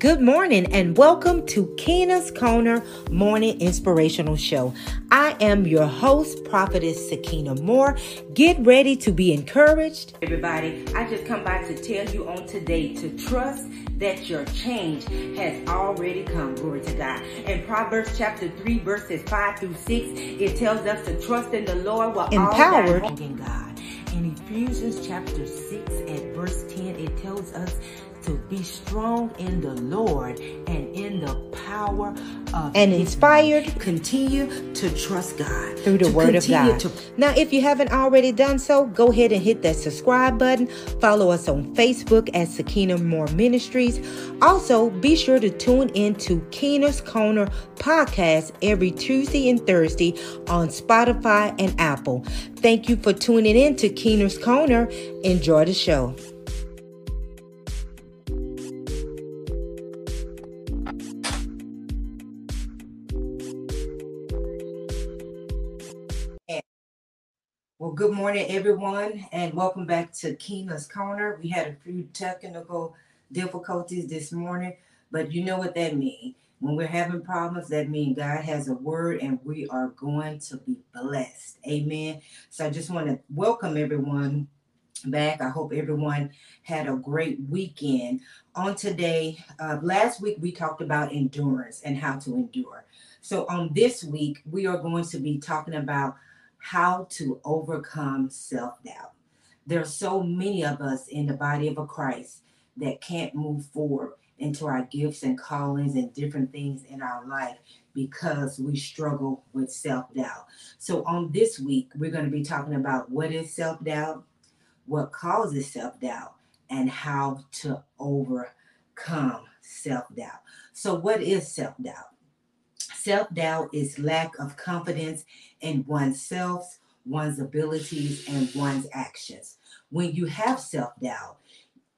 Good morning and welcome to Keena's Corner Morning Inspirational Show. I am your host, Prophetess Sequina Moore. Get ready to be encouraged. Everybody, I just come by to tell you on today to trust that your change has already come. Glory to God. In Proverbs chapter 3, verses 5 through 6, it tells us to trust in the Lord while empowered in God. In Ephesians chapter 6 at verse 10, it tells us to be strong in the Lord and in the power of and inspired. Continue to trust God through the word of God. To... now, if you haven't already done so, go ahead and hit that subscribe button. Follow us on Facebook at Sequina Moore Ministries. Also, be sure to tune in to Keena's Corner podcast every Tuesday and Thursday on Spotify and Apple. Thank you for tuning in to Keena's Corner. Enjoy the show. Good morning, everyone, and welcome back to Keena's Corner. We had a few technical difficulties this morning, but you know what that means. When we're having problems, that means God has a word and we are going to be blessed. Amen. So I just want to welcome everyone back. I hope everyone had a great weekend. On today, uh, last week we talked about endurance and how to endure. So on this week, we are going to be talking about how to overcome self doubt. There are so many of us in the body of a Christ that can't move forward into our gifts and callings and different things in our life because we struggle with self doubt. So, on this week, we're going to be talking about what is self doubt, what causes self doubt, and how to overcome self doubt. So, what is self doubt? Self doubt is lack of confidence in oneself, one's abilities, and one's actions. When you have self doubt,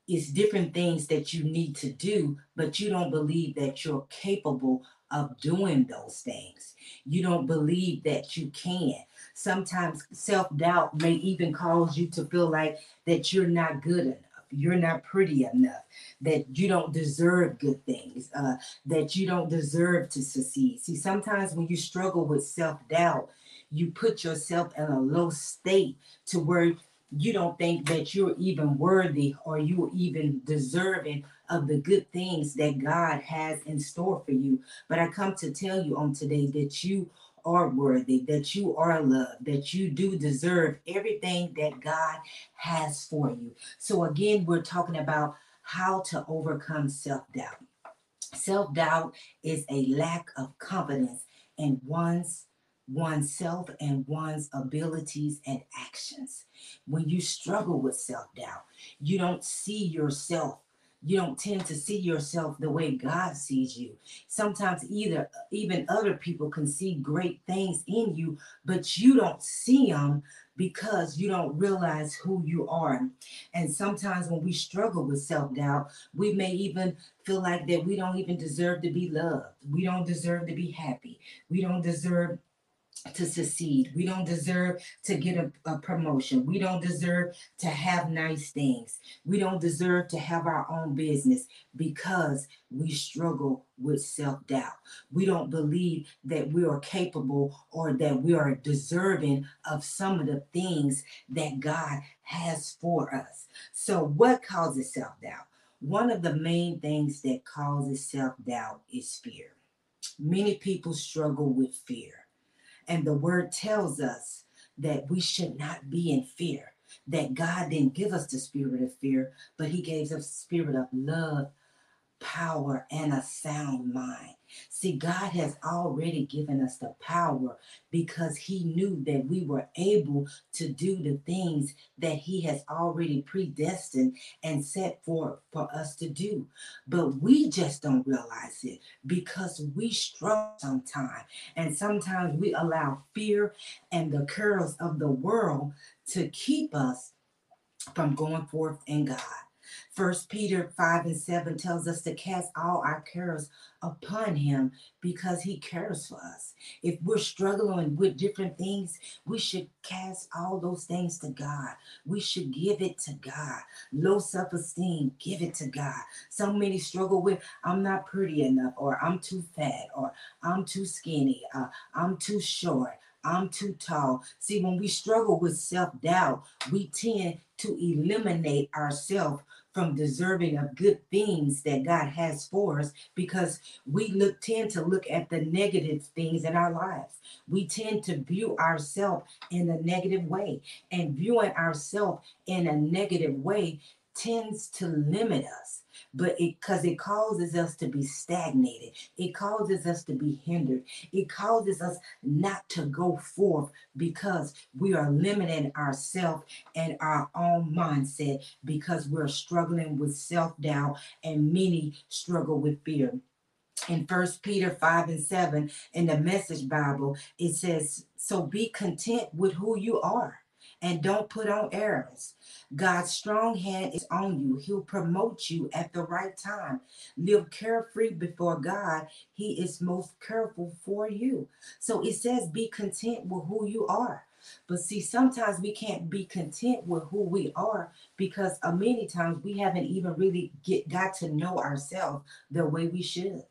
it's different things that you need to do, but you don't believe that you're capable of doing those things. You don't believe that you can. Sometimes self doubt may even cause you to feel like that you're not good enough you're not pretty enough, that you don't deserve good things, uh, that you don't deserve to succeed. See, sometimes when you struggle with self doubt, you put yourself in a low state to where you don't think that you're even worthy or you're even deserving of the good things that God has in store for you. But I come to tell you on today that you are worthy, that you are loved, that you do deserve everything that God has for you. So, again, we're talking about how to overcome self doubt. Self doubt is a lack of confidence in one's oneself and one's abilities and actions. When you struggle with self doubt, you don't see yourself you don't tend to see yourself the way God sees you. Sometimes either even other people can see great things in you, but you don't see them because you don't realize who you are. And sometimes when we struggle with self-doubt, we may even feel like that we don't even deserve to be loved. We don't deserve to be happy. We don't deserve to succeed. We don't deserve to get a, a, promotion. We don't deserve to have nice things. We don't deserve to have our own business because we struggle with self doubt. We don't believe that we are capable or that we are deserving of some of the things that God has for us. So, what causes self doubt? One of the main things that causes self doubt is fear. Many people struggle with fear and the word tells us that we should not be in fear, that God didn't give us the spirit of fear, but He gave us spirit of love, power, and a sound mind. See, God has already given us the power because He knew that we were able to do the things that He has already predestined and set forth for us to do. But we just don't realize it because we struggle sometimes. And sometimes we allow fear and the curls of the world to keep us from going forth in God. First Peter 5 and 7 tells us to cast all our cares upon him because he cares for us. If we're struggling with different things, we should cast all those things to God. We should give it to God. Low self-esteem, give it to God. So many struggle with I'm not pretty enough, or I'm too fat, or I'm too skinny, uh, I'm too short. I'm too tall. See, when we struggle with self doubt, we tend to eliminate ourselves from deserving of good things that God has for us because we look tend to look at the negative things in our lives. We tend to view ourselves in a negative way, and viewing ourselves in a negative way tends to limit us but it because it causes us to be stagnated. It causes us to be hindered. It causes us not to go forth because we are limiting ourselves and our own mindset because we're struggling with self-doubt and many struggle with fear. In first peter 5 and 7 in the message bible it says so be content with who you are and don't put on airs. God's strong hand is on you. He'll promote you at the right time. Live carefree before God. He is most careful for you. So it says, be content with who you are. But see, sometimes we can't be content with who we are because uh, many times we haven't even really get got to know ourselves the way we should.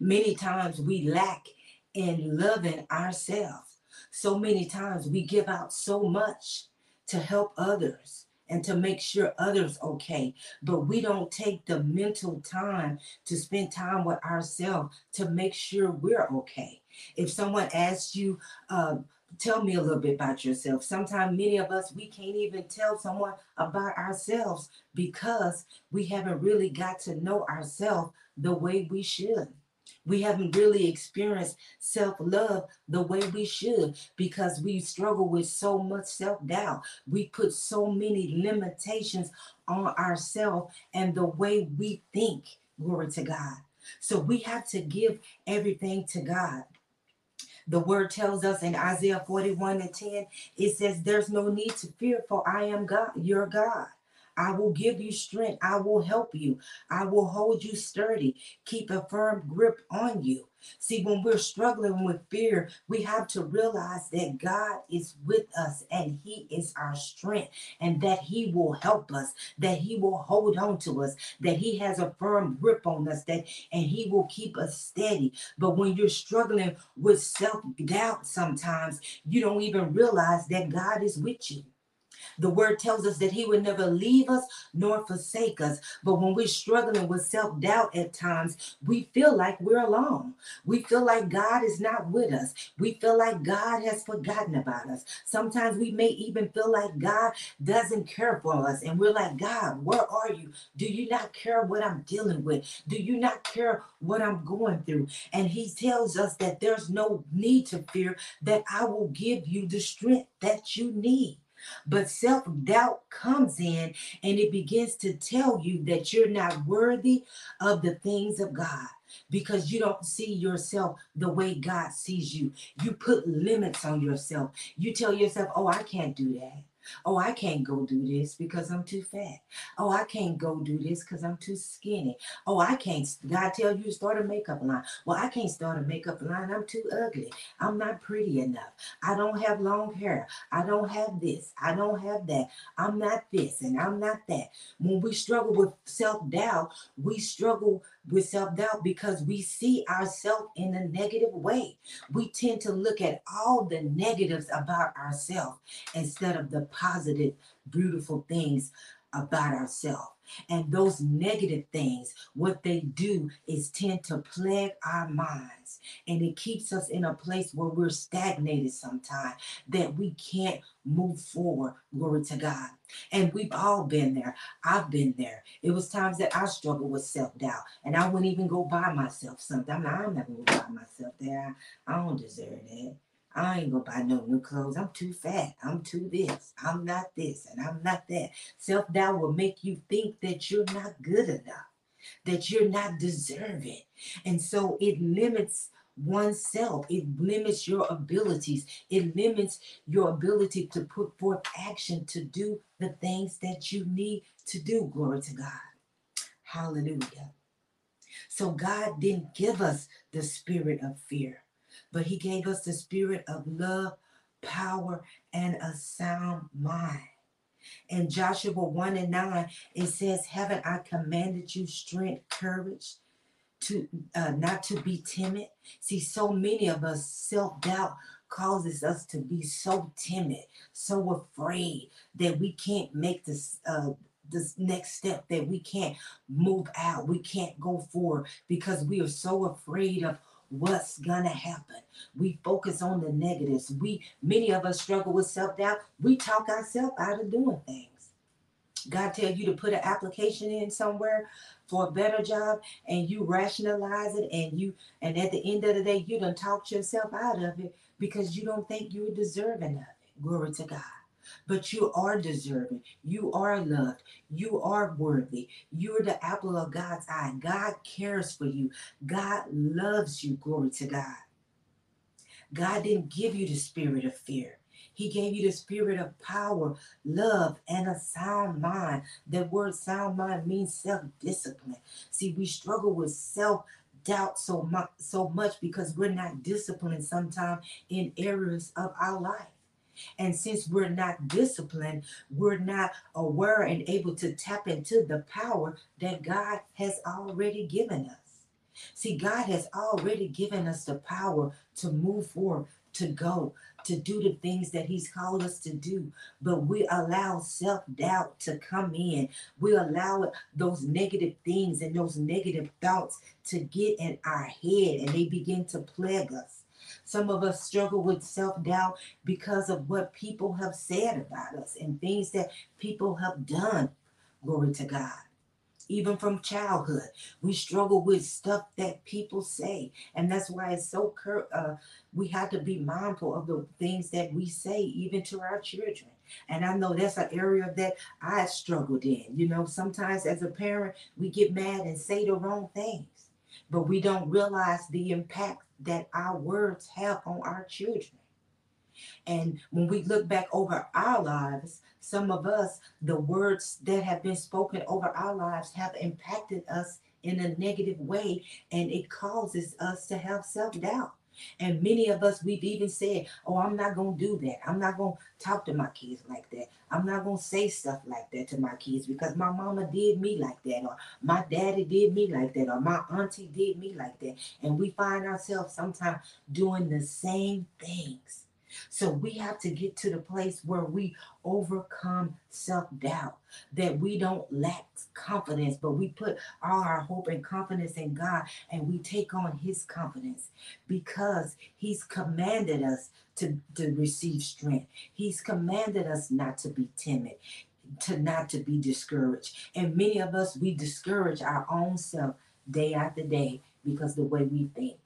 Many times we lack in loving ourselves. So many times we give out so much to help others and to make sure others okay. But we don't take the mental time to spend time with ourselves to make sure we're okay. If someone asks you uh, tell me a little bit about yourself. Sometimes many of us we can't even tell someone about ourselves because we haven't really got to know ourselves the way we should we haven't really experienced self love the way we should because we struggle with so much self doubt. We put so many limitations on ourselves and the way we think. Glory to God. So we have to give everything to God. The word tells us in Isaiah 41 and 10, it says, There's no need to fear, for I am God, your God. I will give you strength. I will help you. I will hold you sturdy. Keep a firm grip on you. See, when we're struggling with fear, we have to realize that God is with us and He is our strength, and that He will help us, that He will hold on to us, that He has a firm grip on us, that and He will keep us steady. But when you're struggling with self doubt, sometimes you don't even realize that God is with you. The word tells us that he would never leave us nor forsake us. But when we're struggling with self doubt at times, we feel like we're alone. We feel like God is not with us. We feel like God has forgotten about us. Sometimes we may even feel like God doesn't care for us. And we're like, God, where are you? Do you not care what I'm dealing with? Do you not care what I'm going through? And he tells us that there's no need to fear, that I will give you the strength that you need. But self doubt comes in and it begins to tell you that you're not worthy of the things of God because you don't see yourself the way God sees you. You put limits on yourself. You tell yourself, oh, I can't do that. Oh, I can't go do this because I'm too fat. Oh, I can't go do this because I'm too skinny. Oh, I can't. God tell you to start a makeup line. Well, I can't start a makeup line. I'm too ugly. I'm not pretty enough. I don't have long hair. I don't have this. I don't have that. I'm not this and I'm not that. When we struggle with self doubt, we struggle with self doubt because we see ourselves in a negative way. We tend to look at all the negatives about ourselves instead of the positive, beautiful things about ourselves. And those negative things, what they do is tend to plague our minds. And it keeps us in a place where we're stagnated sometimes, that we can't move forward. Glory to God. And we've all been there. I've been there. It was times that I struggled with self doubt, and I wouldn't even go buy myself something. I'm, not, going to buy myself there. I don't deserve that. I ain't gonna buy no new clothes. I'm too fat. I'm too this. I'm not this and I'm not that. Self doubt will make you think that you're not good enough, that you're not deserving. And so it limits oneself. It limits your abilities. It limits your ability to put forth action to do the things that you need to do. Glory to God. Hallelujah. So God didn't give us the spirit of fear, but He gave us the spirit of love, power, and a sound mind. In Joshua 1 and 9, it says, Haven't I commanded you strength, courage, to uh, not to be timid? See, so many of us self-doubt causes us to be so timid, so afraid that we can't make this uh, this next step that we can't move out, we can't go forward because we are so afraid of what's gonna happen. We focus on the negatives. We many of us struggle with self-doubt. We talk ourselves out of doing things. God tell you to put an application in somewhere for a better job and you rationalize it and you and at the end of the day you don't talk yourself out of it because you don't think you're deserving of it. Glory to God. But you are deserving. You are loved. You are worthy. You're the apple of God's eye. God cares for you. God loves you. Glory to God. God didn't give you the spirit of fear. He gave you the spirit of power, love, and a sound mind. The word sound mind means self discipline. See, we struggle with self doubt so much, so much because we're not disciplined sometimes in areas of our life. And since we're not disciplined, we're not aware and able to tap into the power that God has already given us. See, God has already given us the power to move forward, to go, to do the things that He's called us to do. But we allow self doubt to come in. We allow those negative things and those negative thoughts to get in our head and they begin to plague us. Some of us struggle with self doubt because of what people have said about us and things that people have done. Glory to God. Even from childhood, we struggle with stuff that people say. And that's why it's so, cur- uh, we have to be mindful of the things that we say, even to our children. And I know that's an area that I struggled in. You know, sometimes as a parent, we get mad and say the wrong things, but we don't realize the impact that our words have on our children. And when we look back over our lives, some of us, the words that have been spoken over our lives have impacted us in a negative way, and it causes us to have self doubt. And many of us, we've even said, Oh, I'm not going to do that. I'm not going to talk to my kids like that. I'm not going to say stuff like that to my kids because my mama did me like that, or my daddy did me like that, or my auntie did me like that. And we find ourselves sometimes doing the same things. So we have to get to the place where we overcome self doubt, that we don't lack confidence, but we put all our hope and confidence in God and we take on His confidence because He's commanded us to, to receive strength. He's commanded us not to be timid to not to be discouraged. And many of us, we discourage our own self day after day because the way we think,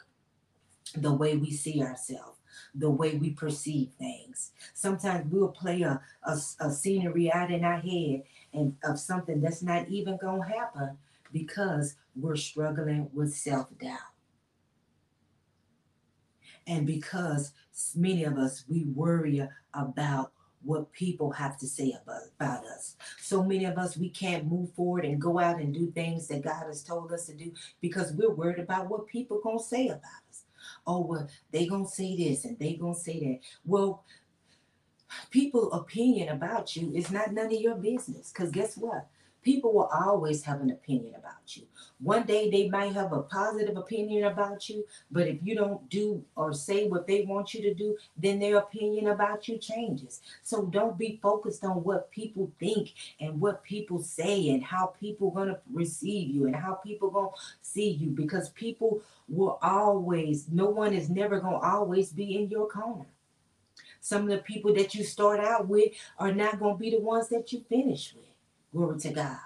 the way we see ourselves the way we perceive things. Sometimes we'll play a, a, a scenery out in our head and of something that's not even going to happen because we're struggling with self doubt. And because many of us, we worry about what people have to say about, about us. So many of us, we can't move forward and go out and do things that God has told us to do because we're worried about what people to say about us oh well they gonna say this and they gonna say that. Well people opinion about you is not none of your business because guess what people will always have an opinion about you one day they might have a positive opinion about you but if you don't do or say what they want you to do then their opinion about you changes so don't be focused on what people think and what people say and how people going to receive you and how people going to see you because people will always, no one is never going to always be in your corner. Some of the people that you start out with are not going to be the ones that you finish with. Glory to God.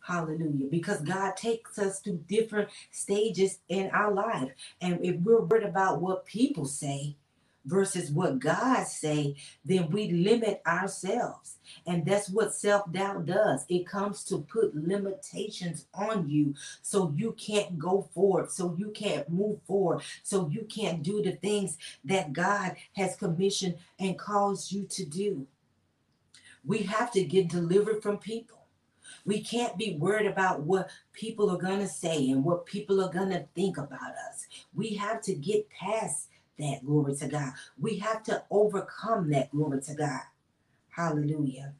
Hallelujah. Because God takes us through different stages in our life. And if we're worried about what people say, versus what God say, then we limit ourselves. And that's what self-doubt does. It comes to put limitations on you so you can't go forward, so you can't move forward, so you can't do the things that God has commissioned and caused you to do. We have to get delivered from people. We can't be worried about what people are going to say and what people are going to think about us. We have to get past that, glory to God. We have to overcome that, glory to God. Hallelujah.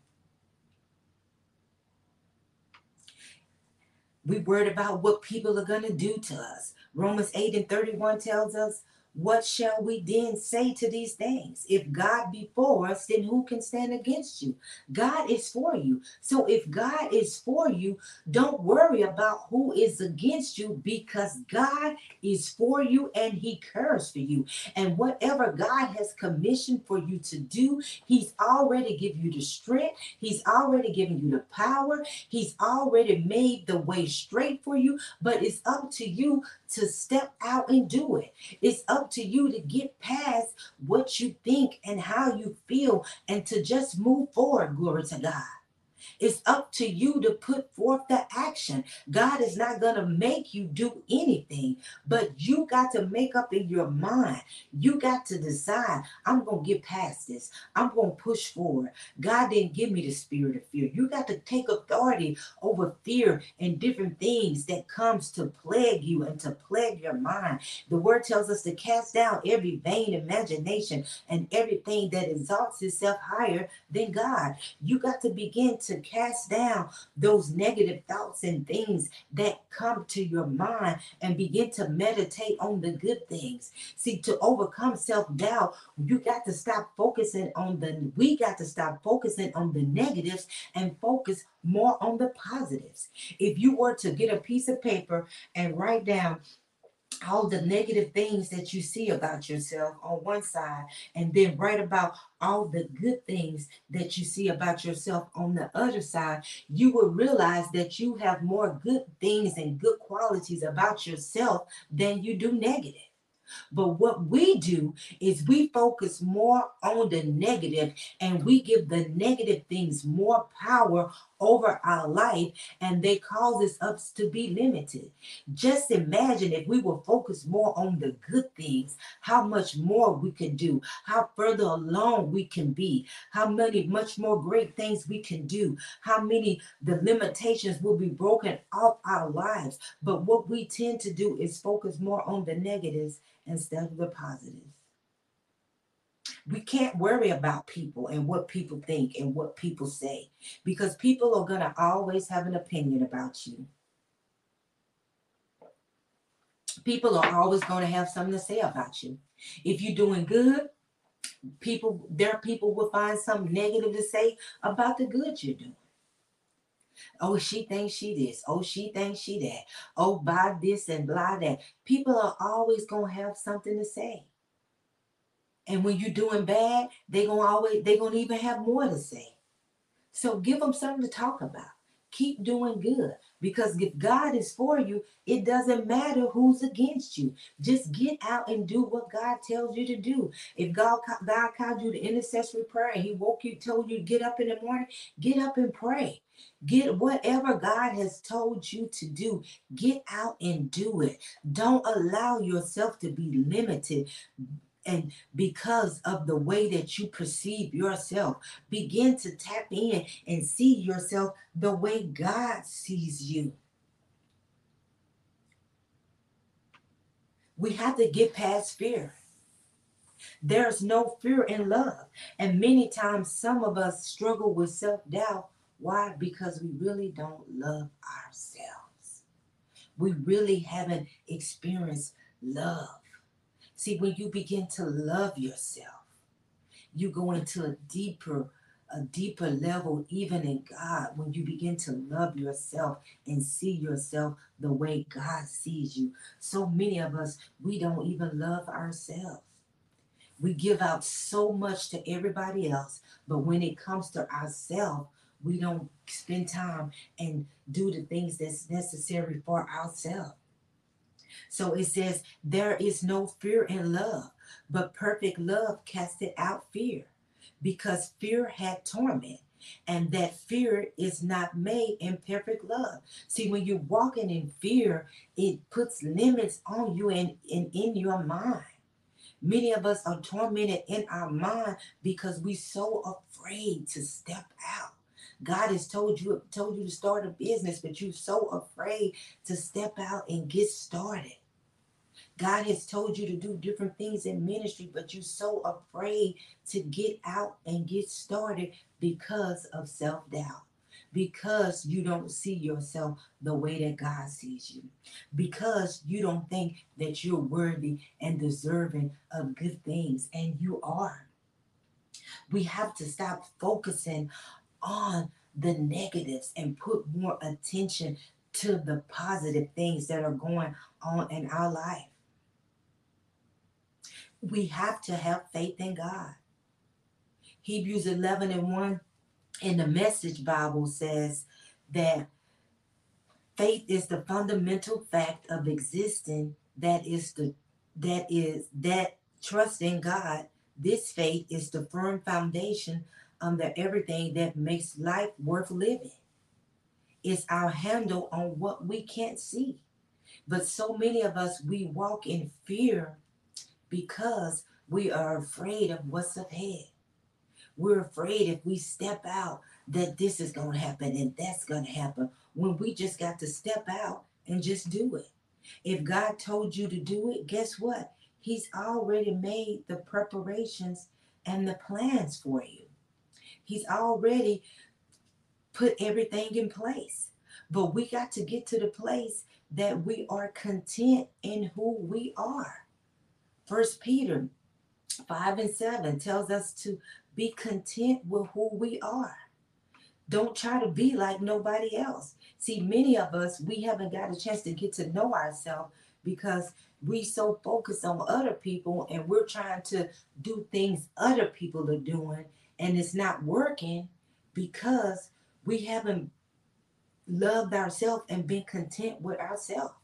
We worried about what people are going to do to us. Romans 8 and 31 tells us what shall we then say to these things? If God be for us, then who can stand against you? God is for you. So if God is for you, don't worry about who is against you because God is for you and he cares for you. And whatever God has commissioned for you to do, he's already given you the strength. He's already given you the power. He's already made the way straight for you, but it's up to you to step out and do it. It's up to you to get past what you think and how you feel and to just move forward. Glory to God. It's up to you to put forth the action. God is not going to make you do anything, but you got to make up in your mind. You got to decide, I'm going to get past this. I'm going to push forward. God didn't give me the spirit of fear. You got to take authority over fear and different things that comes to plague you and to plague your mind. The word tells us to cast down every vain imagination and everything that exalts itself higher than God. You got to begin to cast down those negative thoughts and things that come to your mind and begin to meditate on the good things. See, to overcome self doubt, you got to stop focusing on the, we got to stop focusing on the negatives and focus more on the positives. If you were to get a piece of paper and write down all the negative things that you see about yourself on one side and then write about all the good things that you see about yourself on the other side you will realize that you have more good things and good qualities about yourself than you do negative but what we do is we focus more on the negative and we give the negative things more power over our life and they causes us to be limited. Just imagine if we were focused more on the good things, how much more we could do, how further along we can be, how many much more great things we can do, how many the limitations will be broken off our lives. But what we tend to do is focus more on the negatives instead of the positives. We can't worry about people and what people think and what people say because people are going to always have an opinion about you. People are always going to have something to say about you. If you're doing good, people their people will find something negative to say about the good you're doing. Oh, she thinks she this. Oh, she thinks she that. Oh, buy this and blah that. People are always gonna have something to say. And when you're doing bad, they're gonna always they're gonna even have more to say. So give them something to talk about. Keep doing good because if God is for you, it doesn't matter who's against you. Just get out and do what God tells you to do. If God God called you to intercessory prayer and He woke you, told you to get up in the morning, get up and pray. Get whatever God has told you to do, get out and do it. Don't allow yourself to be limited and because of the way that you perceive yourself, begin to tap in and see yourself the way God sees you. We have to get past fear. There's no fear in love. And many times, some of us struggle with self doubt why? Because we really don't love ourselves. We really haven't experienced love. See, when you begin to love yourself, you go into a deeper, a deeper level, even in God, when you begin to love yourself and see yourself the way God sees you. So many of us, we don't even love ourselves. We give out so much to everybody else, but when it comes to ourselves, we don't spend time and do the things that's necessary for ourselves. So it says, there is no fear in love, But perfect love casted out fear because fear had torment. And that fear is not made in perfect love. See, when you're walking in fear, it puts limits on you and, and in your mind. Many of us are tormented in our mind because we're so afraid to step out. God has told you told you to start a business, but you're so afraid to step out and get started. God has told you to do different things in ministry, but you're so afraid to get out and get started because of self doubt, because you don't see yourself the way that God sees you, because you don't think that you're worthy and deserving of good things, and you are. We have to stop focusing on the negatives and put more attention to the positive things that are going on in our life we have to have faith in God. Hebrews 11 and 1 in the Message Bible says that faith is the fundamental fact of existing that is the that is that trust in God this faith is the firm foundation Um, under everything that makes life worth living it's our handle on what we can't see but so many of us we walk in fear because we are afraid of what's ahead. We're afraid if we step out that this is going to happen and that's going to happen when we just got to step out and just do it. If God told you to do it, guess what? He's already made the preparations and the plans for you. He's already put everything in place. But we got to get to the place that we are content in who we are. First Peter 5 and 7 tells us to be content with who we are. Don't try to be like nobody else. See, many of us, we haven't got a chance to get to know ourselves because we so focused on other people and we're trying to do things other people are doing and it's not working because we haven't loved ourselves and been content with ourselves.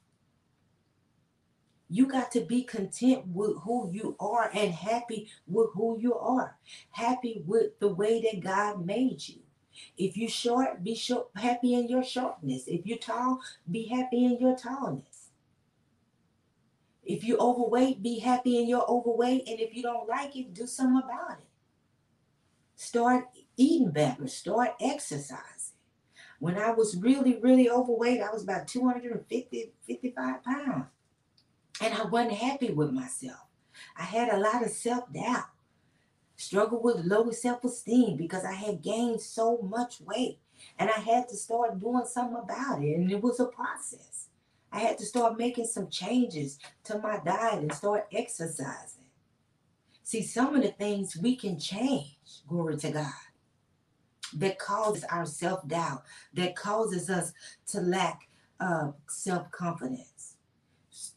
You got to be content with who you are and happy with who you are. Happy with the way that God made you. If you're short, be short, happy in your shortness. If you're tall, be happy in your tallness. If you're overweight, be happy in your overweight. And if you don't like it, do something about it. Start eating better. Start exercising. When I was really, really overweight, I was about 250, 55 pounds. And I wasn't happy with myself. I had a lot of self doubt, struggled with low self esteem because I had gained so much weight. And I had to start doing something about it. And it was a process. I had to start making some changes to my diet and start exercising. See, some of the things we can change, glory to God, that causes our self doubt, that causes us to lack uh, self confidence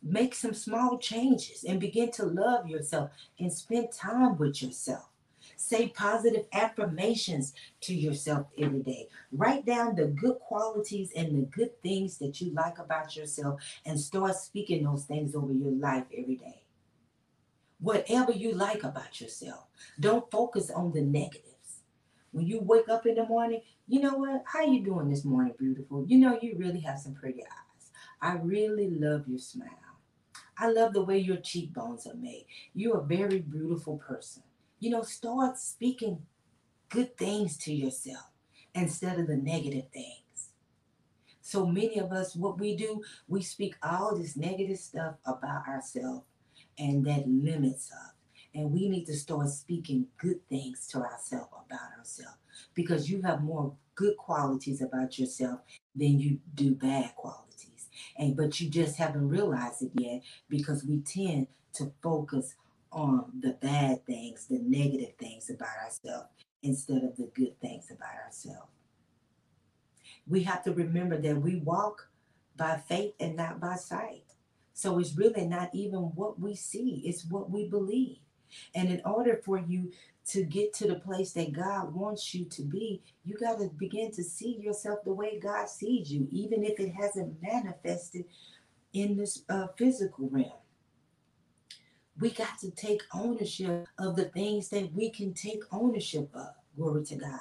make some small changes and begin to love yourself and spend time with yourself. Say positive affirmations to yourself every day. Write down the good qualities and the good things that you like about yourself and start speaking those things over your life every day. Whatever you like about yourself, don't focus on the negatives. When you wake up in the morning, you know what? How you doing this morning, beautiful? You know you really have some pretty eyes. I really love your smile. I love the way your cheekbones are made. You're a very beautiful person. You know, start speaking good things to yourself instead of the negative things. So many of us, what we do, we speak all this negative stuff about ourselves, and that limits us. And we need to start speaking good things to ourselves about ourselves because you have more good qualities about yourself than you do bad qualities and but you just haven't realized it yet because we tend to focus on the bad things, the negative things about ourselves instead of the good things about ourselves. We have to remember that we walk by faith and not by sight. So it's really not even what we see, it's what we believe. And in order for you to get to the place that God wants you to be, you got to begin to see yourself the way God sees you, even if it hasn't manifested in this uh, physical realm. We got to take ownership of the things that we can take ownership of. Glory to God.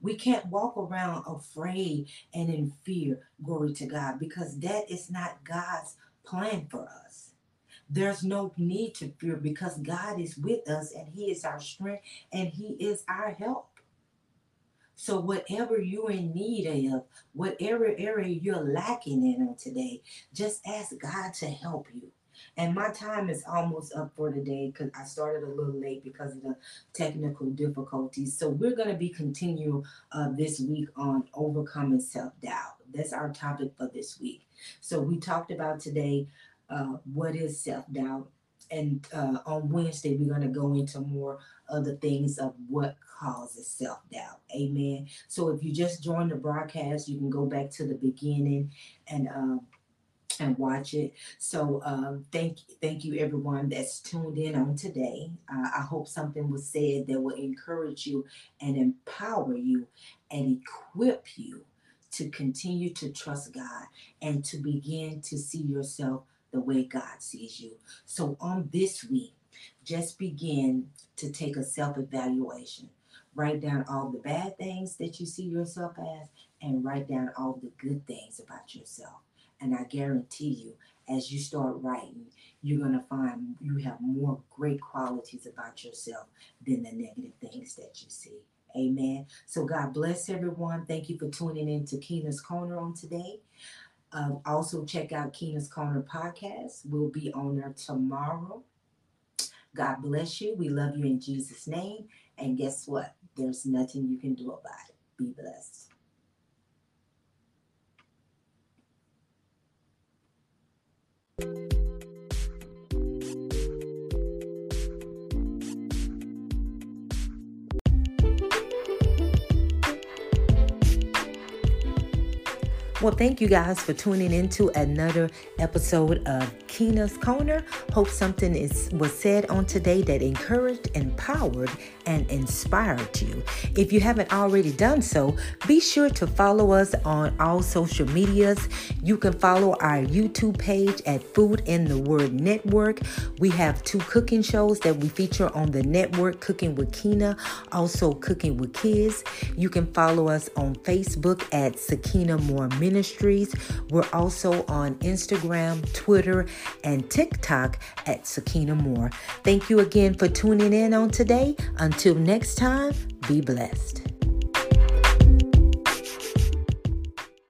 We can't walk around afraid and in fear, glory to God, because that is not God's plan for us. There's no need to fear because God is with us and He is our strength and He is our help. So, whatever you're in need of, whatever area you're lacking in today, just ask God to help you. And my time is almost up for today because I started a little late because of the technical difficulties. So we're going to be continuing uh, this week on overcoming self-doubt. That's our topic for this week. So we talked about today uh, what is self-doubt. And uh, on Wednesday, we're going to go into more of the things of what causes self doubt. Amen. So if you just joined the broadcast, you can go back to the beginning and uh, and watch it. So um, thank thank you everyone that's tuned in on today. Uh, I hope something was said that will encourage you and empower you and equip you to continue to trust God and to begin to see yourself the way God sees you. So on this week, just begin to take a self evaluation. Write down all the bad things that you see yourself as and write down all the good things about yourself and I guarantee you, as you start writing, you're going to find you have more great qualities about yourself than the negative things that you see. Amen. So God bless everyone. Thank you for tuning in to Keena's Corner on today. Um, also, check out Keena's Corner podcast. We'll be on there tomorrow. God bless you. We love you in Jesus' name. And guess what? There's nothing you can do about it. Be blessed. Well, thank you guys for tuning into another episode of Kina's Corner. Hope something is was said on today that encouraged, empowered, and inspired you. If you haven't already done so, be sure to follow us on all social medias. You can follow our YouTube page at Food in the Word Network. We have two cooking shows that we feature on the network Cooking with Kina, also Cooking with Kids. You can follow us on Facebook at Sequina Moore Ministries. We're also on Instagram, Twitter, and TikTok at Sequina Moore. Thank you again for tuning in on today. Until next time, be blessed.